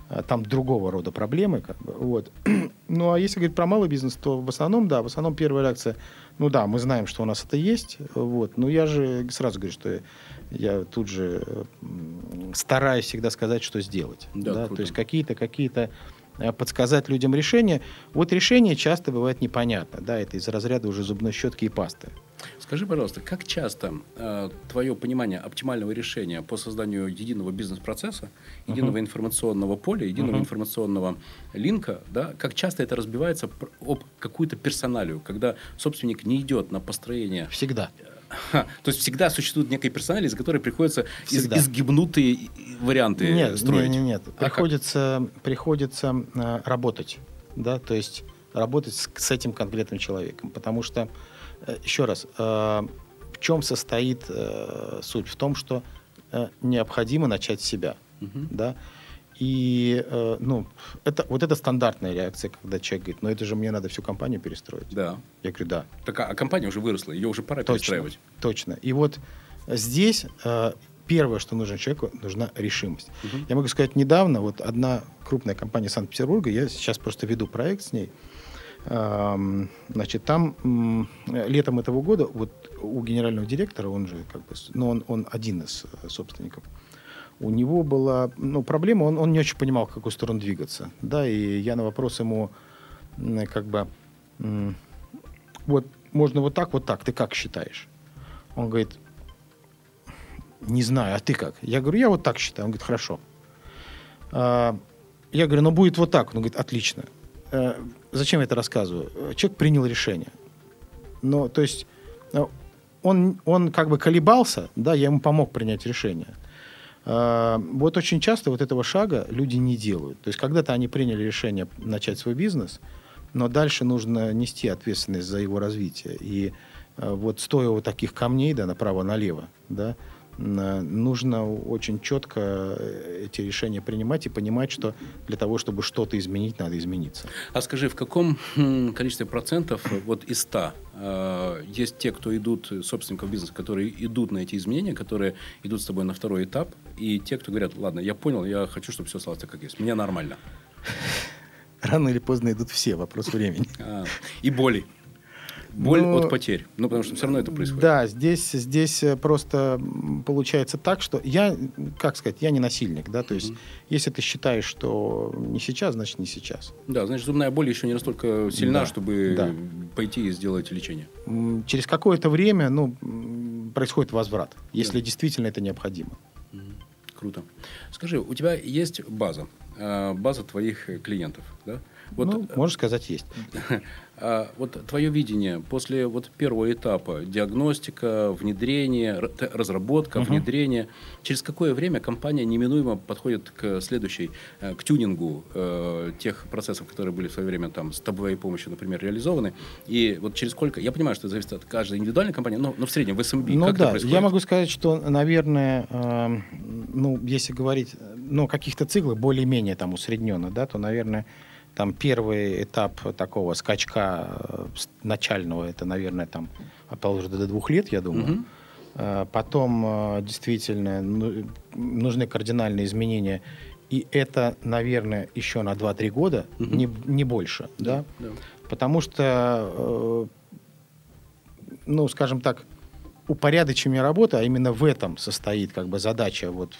а, там другого рода проблемы, как бы, вот. Ну, а если говорить про малый бизнес, то в основном, да, в основном первая реакция, ну да, мы знаем, что у нас это есть, вот, но я же сразу говорю, что я тут же стараюсь всегда сказать, что сделать, Да, да, круто. то есть какие-то, какие-то подсказать людям решения. Вот решение часто бывает непонятно, да, это из разряда уже зубной щетки и пасты. Скажи, пожалуйста, как часто э, твое понимание оптимального решения по созданию единого бизнес-процесса, единого Мгм. информационного поля, единого Мгм. информационного линка, да, как часто это разбивается об какую-то персоналию, когда собственник не идет на построение Всегда. То есть всегда существует некая персоналия, из которой приходится из- изгибнутые варианты Нет, строить. нет, нет, нет. А как? Приходится, приходится э, работать, да, то есть работать с, с этим конкретным человеком, потому что, э, еще раз, э, в чем состоит э, суть? В том, что э, необходимо начать с себя, Мгм. да, и, э, ну, это, вот это стандартная реакция, когда человек говорит, ну, это же мне надо всю компанию перестроить. Да. Я говорю, да, Так, а, компания уже выросла, ее уже пора Точно, перестраивать. точно. И вот здесь э, первое, что нужно человеку, нужна решимость. Мгм. Я могу сказать, недавно вот одна крупная компания Санкт-Петербурга, я сейчас просто веду проект с ней, Ам, значит, там летом этого года вот у генерального директора, он же как бы, с- ну, он, он один из э, собственников, у него была ну, проблема, он, он не очень понимал, в какую сторону двигаться. Да, и я на вопрос ему как бы, вот можно вот так, вот так, ты как считаешь? Он говорит, не знаю, а ты как? Я говорю, я вот так считаю. Он говорит, хорошо. А, Я говорю, ну будет вот так. Он говорит, отлично. Э, Зачем я это рассказываю? Человек принял решение. Но, то есть, э, он, он как бы колебался, да, я ему помог принять решение. А, Вот очень часто вот этого шага люди не делают. То есть, когда-то они приняли решение начать свой бизнес, но дальше нужно нести ответственность за его развитие. И э, вот стоя у таких камней, да, направо-налево, да, нужно очень четко э, эти решения принимать и понимать, что для того, чтобы что-то изменить, надо измениться. А скажи, в каком м, количестве процентов э, вот из 100 э, есть те, кто идут, э, собственников бизнеса, которые идут на эти изменения, которые идут с тобой на второй этап, и те, кто говорят, ладно, я понял, я хочу, чтобы все осталось так, как есть, мне нормально. Рано или поздно идут все, вопрос времени. А, и боли. Боль Ну, от потерь. Ну, потому что все равно это происходит. Да, здесь, здесь э, просто получается так, что я, как сказать, я не насильник, да, то есть Мгм. если ты считаешь, что не сейчас, значит не сейчас. Да, значит, зубная боль еще не настолько сильна, Да, чтобы да. пойти и сделать лечение. Через какое-то время, ну, происходит возврат, если действительно это необходимо. Мгм. Круто. Скажи, у тебя есть база, э, база твоих э, клиентов, да? Вот, ну, можно сказать, есть. а, вот твое видение после вот первого этапа диагностика, внедрение, разработка, Мгм. внедрение, через какое время компания неминуемо подходит к следующей, э, к тюнингу э, тех процессов, которые были в свое время там с твоей помощью, например, реализованы, и вот через сколько, я понимаю, что это зависит от каждой индивидуальной компании, но, но в среднем в SMB Ну как это да, происходит? я могу сказать, что, наверное, эм, ну, если говорить, э, ну, каких-то циклах более-менее там усредненно, да, то, наверное, там первый этап такого скачка э, начального, это, наверное, там, положено до двух лет, я думаю. Э, Потом э, действительно ну, нужны кардинальные изменения. И это, наверное, еще на 2-3 года, Мгм. не, не больше. Да? Да. Потому что, ну, скажем так, упорядочение работы, а именно в этом состоит как бы задача вот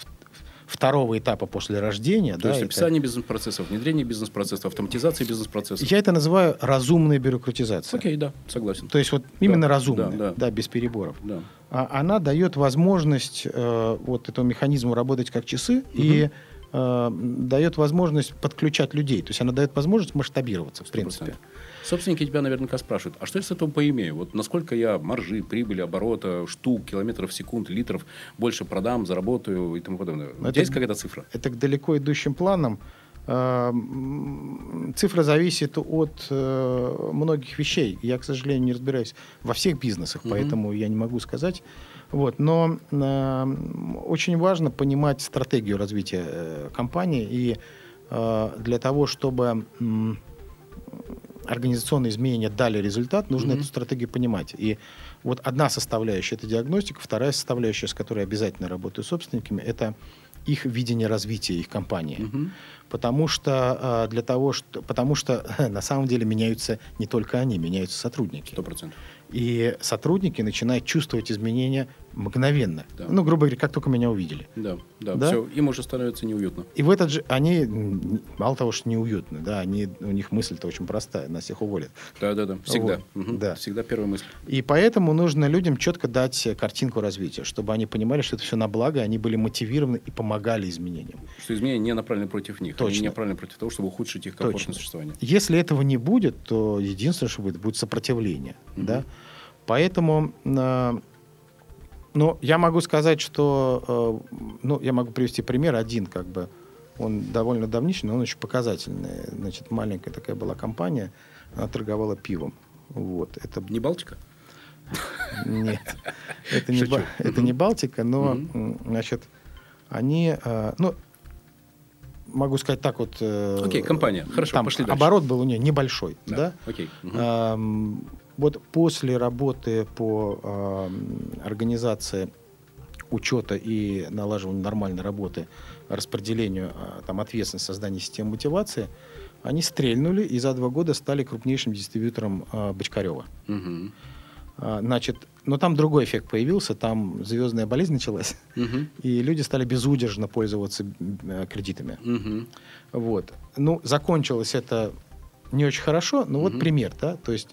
второго этапа после рождения. То да, есть это- описание бизнес-процессов, внедрение бизнес-процессов, автоматизация бизнес-процессов. Я это называю разумная бюрократизация. Окей, да, согласен. То есть вот именно Да, разумная, да, да, да. без переборов. Да. А она дает возможность э, вот этому механизму работать как часы и э, дает возможность подключать людей. То есть она дает возможность масштабироваться, в принципе. 100%. Собственники тебя наверняка спрашивают, а что я с этого поимею? Вот насколько я маржи, прибыли, оборота, штук, километров в секунд, литров больше продам, заработаю и тому подобное. Это- есть какая-то цифра? Это к далеко идущим планам. Э, Цифра зависит от э, многих вещей. Я, к сожалению, не разбираюсь во всех бизнесах, поэтому я не могу сказать. Вот. Но э, очень важно понимать стратегию развития компании. И для того, чтобы организационные изменения дали результат, нужно эту стратегию понимать. И вот одна составляющая – это диагностика, вторая составляющая, с которой обязательно работаю с собственниками, это их видение развития их компании. Потому что э, для того, что, потому что на самом деле меняются не только они, меняются сотрудники. Сто процентов. И сотрудники начинают чувствовать изменения мгновенно. Да. Ну, грубо говоря, как только меня увидели. Да, да, Да? Все, им уже становится неуютно. И в этот же они мало того, что неуютны, да, они у них мысль-то очень простая, нас всех уволят. Да, да, да. Всегда. Вот, Мгм. да. Всегда первая мысль. И поэтому нужно людям четко дать э, картинку развития, чтобы они понимали, что это все на благо, они были мотивированы и помогали изменениям. Что изменения не направлены против них. Они Точно. не направлены против того, чтобы ухудшить их комфортное Точно. существование. Если этого не будет, то единственное, что будет, будет сопротивление. Да? Поэтому, э, ну, я могу сказать, что, э, ну, я могу привести пример один, как бы, он довольно давнишний, но он очень показательный. Значит, маленькая такая была компания, она торговала пивом. Вот, это Не Балтика? Нет, это не, Шучу. Ба- это не Балтика, но, значит, они, э, ну, могу сказать так вот. э, Окей, компания. Хорошо, там пошли дальше. оборот был у нее небольшой, да? Окей. Вот после работы по ам, организации учета и налаживанию нормальной работы, распределению а, там, ответственности, созданию системы мотивации, они стрельнули и за два года стали крупнейшим дистрибьютором а, Бочкарева. А, Значит, но там другой эффект появился, там звездная болезнь началась, Мгм. и люди стали безудержно пользоваться э, кредитами. Мгм. Вот. Ну, закончилось это не очень хорошо, но вот пример, да, то есть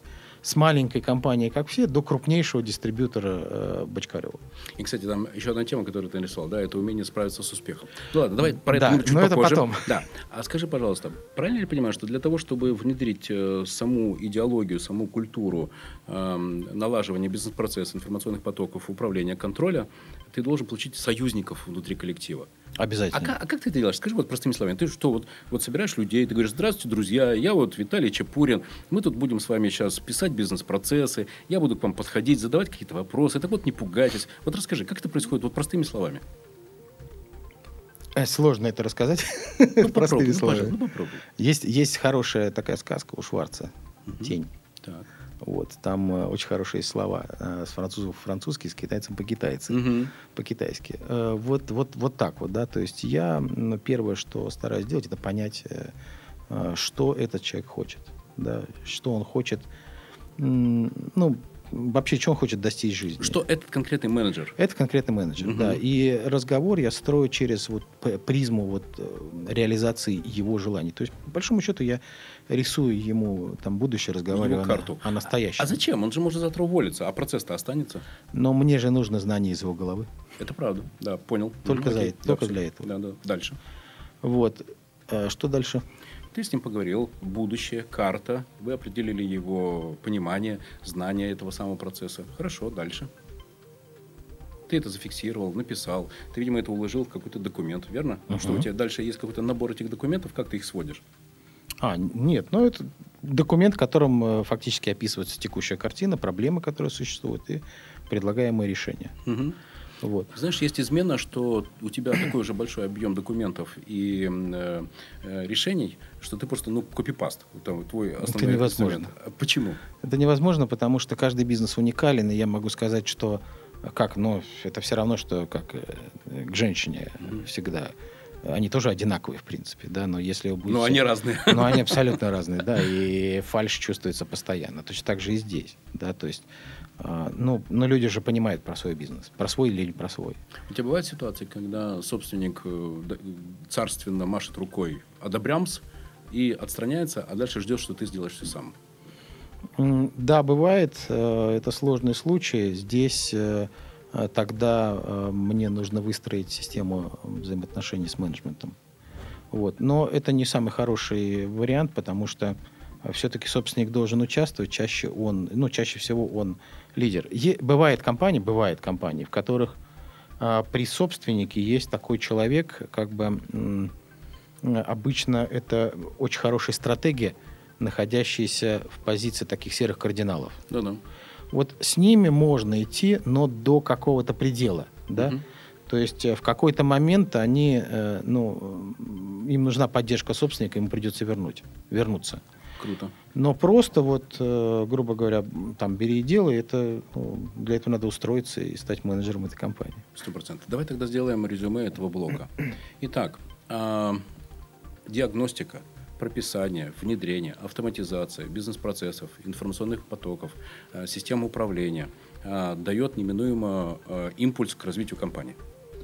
с маленькой компанией, как все, до крупнейшего дистрибьютора э, Бочкарева. И, кстати, там еще одна тема, которую ты нарисовал, да, это умение справиться с успехом. Ну ладно, давай про Да, это чуть но это попозже. потом. Да. А скажи, пожалуйста, правильно ли я понимаю, что для того, чтобы внедрить э, саму идеологию, саму культуру эм, налаживания бизнес-процесса, информационных потоков, управления, контроля, ты должен получить союзников внутри коллектива? А, Обязательно. ка- а как ты это делаешь? Скажи вот простыми словами. Ты что, вот, вот собираешь людей, ты говоришь, здравствуйте, друзья, я вот Виталий Чепурин, мы тут будем с вами сейчас писать бизнес-процессы, я буду к вам подходить, задавать какие-то вопросы, так вот не пугайтесь. Вот расскажи, как это происходит вот простыми словами? Э, Сложно это рассказать Ну, простыми ну, словами. ну, попробуй. Есть, есть хорошая такая сказка у Шварца «Тень». Так. Вот, там э, очень хорошие слова э, с французов по-французски, с китайцем по-китайски. Мгм. по-китайски. Э, Вот, вот, вот так вот, да. То есть я первое, что стараюсь сделать, это понять, э, э, что этот человек хочет, да, что он хочет, ну, вообще, что он хочет достичь жизни. Что этот конкретный менеджер? Это конкретный менеджер, Мгм. да. И разговор я строю через вот призму вот э, реализации его желаний. То есть, по большому счету, я рисую ему там будущее, разговариваю Его о карту. о настоящем. А зачем? Он же может завтра уволиться, а процесс-то останется. Но мне же нужно знание из его головы. Это правда. Да, понял. Только Мгм, за окей. это- только для этого. Да, да. Дальше. Вот. Э, Что дальше? Ты с ним поговорил, будущее, карта, вы определили его понимание, знание этого самого процесса. Хорошо, дальше. Ты это зафиксировал, написал. Ты, видимо, это уложил в какой-то документ, верно? Что у тебя дальше есть какой-то набор этих документов, как ты их сводишь? А, нет, ну это документ, в котором э, фактически описывается текущая картина, проблемы, которые существуют, и предлагаемые решения. Мгм. Вот. Знаешь, есть измена, что у тебя такой же большой объем документов и э, э, решений, что ты просто, ну, копипаст. Там твой основной невозможно. инструмент. А Почему? Это невозможно, потому что каждый бизнес уникален, и я могу сказать, что как, ну, это все равно, что как э, к женщине всегда. они тоже одинаковые, в принципе, да, но если вы будете... Но они разные. Но они абсолютно разные, да, и фальш чувствуется постоянно. Точно так же и здесь, да, то есть, ну, но люди же понимают про свой бизнес, про свой или не про свой. У тебя бывают ситуации, когда собственник э, царственно машет рукой «одобрямс» и отстраняется, а дальше ждет, что ты сделаешь все сам? Да, бывает, э, это сложный случай. Здесь э, тогда мне нужно выстроить систему взаимоотношений с менеджментом. Вот. Но это не самый хороший вариант, потому что все-таки собственник должен участвовать, чаще он, ну, чаще всего он лидер. Е- бывает компании, бывает компании, в которых а, при собственнике есть такой человек, как бы э, обычно это очень хорошая стратегия, находящаяся в позиции таких серых кардиналов. Да-да. Вот с ними можно идти, но до какого-то предела, да. Мгм. То есть э, в какой-то момент они, э, ну, им нужна поддержка собственника, ему придется вернуть, вернуться. Круто. Но просто вот, э, грубо говоря, там бери и делай, это ну, для этого надо устроиться и стать менеджером этой компании. Сто процентов. Давай тогда сделаем резюме этого блока. Итак, а, диагностика, прописание, внедрение, автоматизация бизнес-процессов, информационных потоков, а, система управления а, дает неминуемо импульс к развитию компании.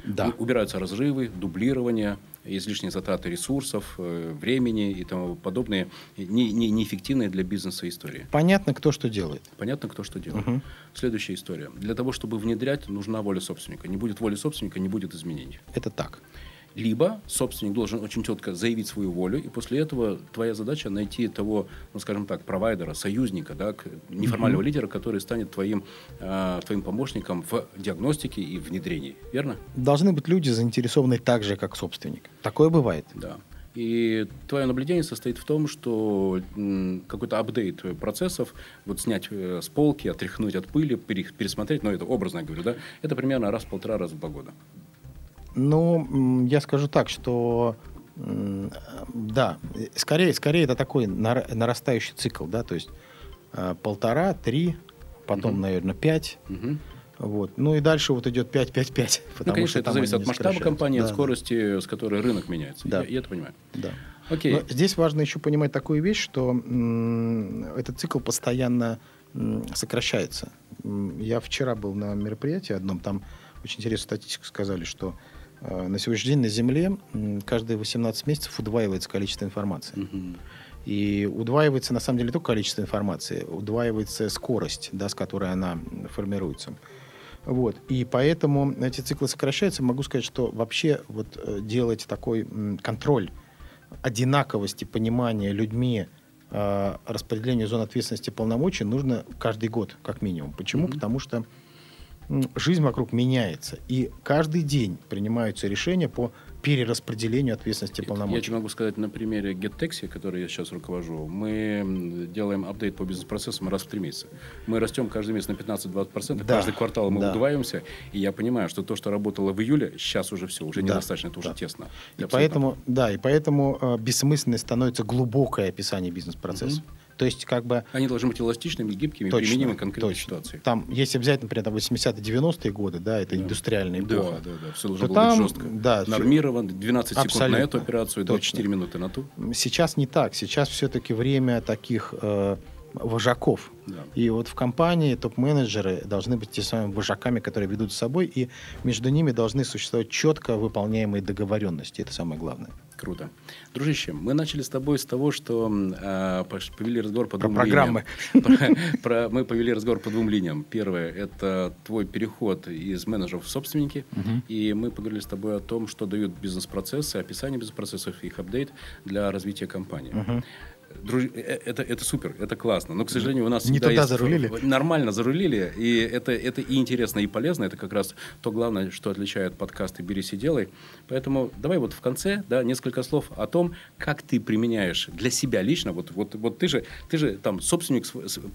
Да. Убираются разрывы, дублирование, излишние затраты ресурсов, э, времени и тому подобные, не- не- неэффективные для бизнеса истории. Понятно, кто что делает. Понятно, кто что делает. Мгм. Следующая история. Для того, чтобы внедрять, нужна воля собственника. Не будет воли собственника, не будет изменений. Это так. Либо собственник должен очень четко заявить свою волю, и после этого твоя задача найти того, ну, скажем так, провайдера, союзника, да, неформального лидера, который станет твоим, э, твоим помощником в диагностике и внедрении. Верно? Должны быть люди заинтересованы так же, как собственник. Такое бывает. Да. И твое наблюдение состоит в том, что какой-то апдейт процессов, вот снять э, с полки, отряхнуть от пыли, пере- пересмотреть, ну, это образно я говорю, да, это примерно раз в полтора раза в два года. Ну, я скажу так, что да, скорее, скорее это такой нар- нарастающий цикл, да, то есть э, полтора, три, потом, Мгм. наверное, пять, Мгм. вот. Ну и дальше вот идет пять, пять, пять. Ну, потому конечно, что это зависит от масштаба компании, Да, от скорости, с которой рынок меняется. Да. Я, я это понимаю. Да. Окей. Но здесь важно еще понимать такую вещь, что м, этот цикл постоянно м, сокращается. М, Я вчера был на мероприятии одном, там очень интересную статистику сказали, что на сегодняшний день на Земле каждые 18 месяцев удваивается количество информации. Мгм. И удваивается, на самом деле, не только количество информации, удваивается скорость, да, с которой она формируется. Вот. И поэтому эти циклы сокращаются. Могу сказать, что вообще вот э, делать такой контроль одинаковости понимания людьми э, распределения зон ответственности полномочий нужно каждый год, как минимум. Почему? Мгм. Потому что жизнь вокруг меняется. И каждый день принимаются решения по перераспределению ответственности и Я полномочий. тебе могу сказать на примере GetTaxi, который я сейчас руковожу. Мы делаем апдейт по бизнес-процессам раз в три месяца. Мы растем каждый месяц на 15-20%, Да, каждый квартал мы да. удваиваемся. И я понимаю, что то, что работало в июле, сейчас уже все, уже Да, недостаточно, это уже да. тесно. И поэтому, да, и поэтому э, бессмысленной становится глубокое описание бизнес-процесса. То есть, как бы Они должны быть эластичными, гибкими, Точно, применимы к конкретной точно. ситуации. Там, если взять, например, там 80-90-е годы, да, это индустриальная Да, эпоха. да, да. Все должно было там, быть жестко. да, Нормирован, 12 секунд на Абсолютно. эту операцию, Точно. 24 минуты на ту. Сейчас не так. Сейчас все-таки время таких э, вожаков. Да. И вот в компании топ-менеджеры должны быть теми самыми вожаками, которые ведут с собой, и между ними должны существовать четко выполняемые договоренности. Это самое главное. Круто. Дружище, мы начали с тобой с того, что пош- повели разговор по Про двум программы. линиям. Про- про- Мы повели разговор по двум линиям. Первое – это твой переход из менеджеров в собственники. И мы поговорили с тобой о том, что дают бизнес-процессы, описание бизнес-процессов, их апдейт для развития компании. Друж- э, Это, это супер, это классно. Но, к сожалению, у нас Не туда есть- зарулили? Нормально зарулили. И это, это и интересно, и полезно. Это как раз то главное, что отличает подкасты «Берись и делай». Поэтому давай вот в конце да, несколько слов о том, как ты применяешь для себя лично. Вот, вот, вот ты, же, ты же там собственник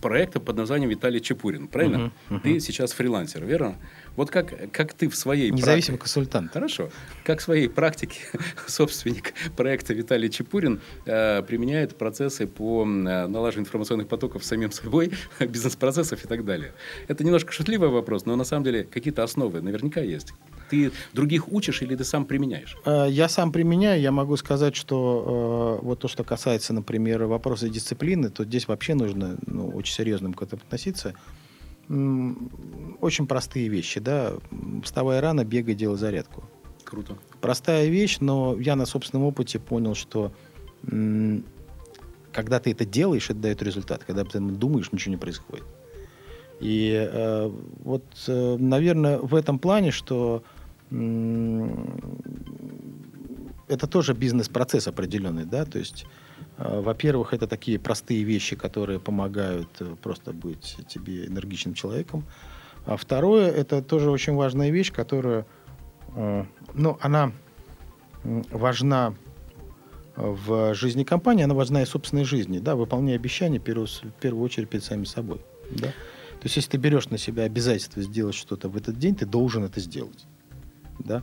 проекта под названием Виталий Чепурин, правильно? Ты сейчас фрилансер, верно? Вот как, как ты в своей Независимый практи... консультант. Хорошо. Как в своей практике собственник проекта Виталий Чепурин э, применяет процессы по э, налаживанию информационных потоков самим собой, бизнес-процессов и так далее. Это немножко шутливый вопрос, но на самом деле какие-то основы наверняка есть. Ты других учишь или ты сам применяешь? Э, я сам применяю. Я могу сказать, что э, вот то, что касается, например, вопроса дисциплины, то здесь вообще нужно ну, очень серьезным к этому относиться. Очень простые вещи, да. Вставай рано, бегай, делай зарядку. Круто. Простая вещь, но я на собственном опыте понял, что когда ты это делаешь, это дает результат. Когда ты думаешь, ничего не происходит. И э, вот, э, наверное, в этом плане, что это тоже бизнес-процесс определенный, да, то есть, э, во-первых, это такие простые вещи, которые помогают э, просто быть тебе энергичным человеком, а второе, это тоже очень важная вещь, которая, э, ну, она важна в жизни компании, она важна и в собственной жизни, да, выполняя обещания, в первую очередь перед самим собой, да. То есть, если ты берешь на себя обязательство сделать что-то в этот день, ты должен это сделать да,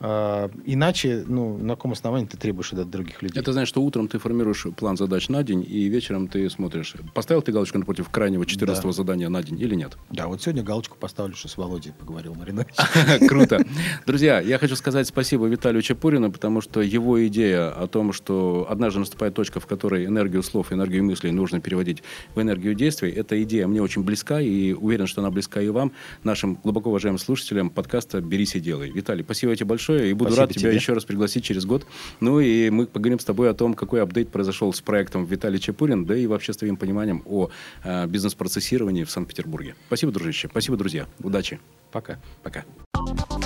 иначе, ну, на каком основании ты требуешь это от других людей? Это значит, что утром ты формируешь план задач на день, и вечером ты смотришь, поставил ты галочку напротив крайнего 14 да. задания на день или нет? Да, вот сегодня галочку поставлю, что с Володей поговорил Маринович. Круто. Друзья, я хочу сказать спасибо Виталию Чапурину, потому что его идея о том, что однажды наступает точка, в которой энергию слов, энергию мыслей нужно переводить в энергию действий, эта идея мне очень близка, и уверен, что она близка и вам, нашим глубоко уважаемым слушателям подкаста «Берись и делай». Виталий, спасибо тебе большое большое, и буду Спасибо рад тебе. тебя еще раз пригласить через год. Ну и мы поговорим с тобой о том, какой апдейт произошел с проектом Виталий Чепурин, да и вообще с твоим пониманием о э, бизнес-процессировании в Санкт-Петербурге. Спасибо, дружище. Спасибо, друзья. Удачи. Пока. Пока.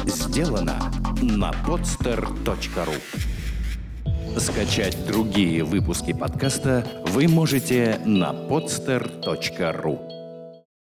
Сделано на podster.ru Скачать другие выпуски подкаста вы можете на podster.ru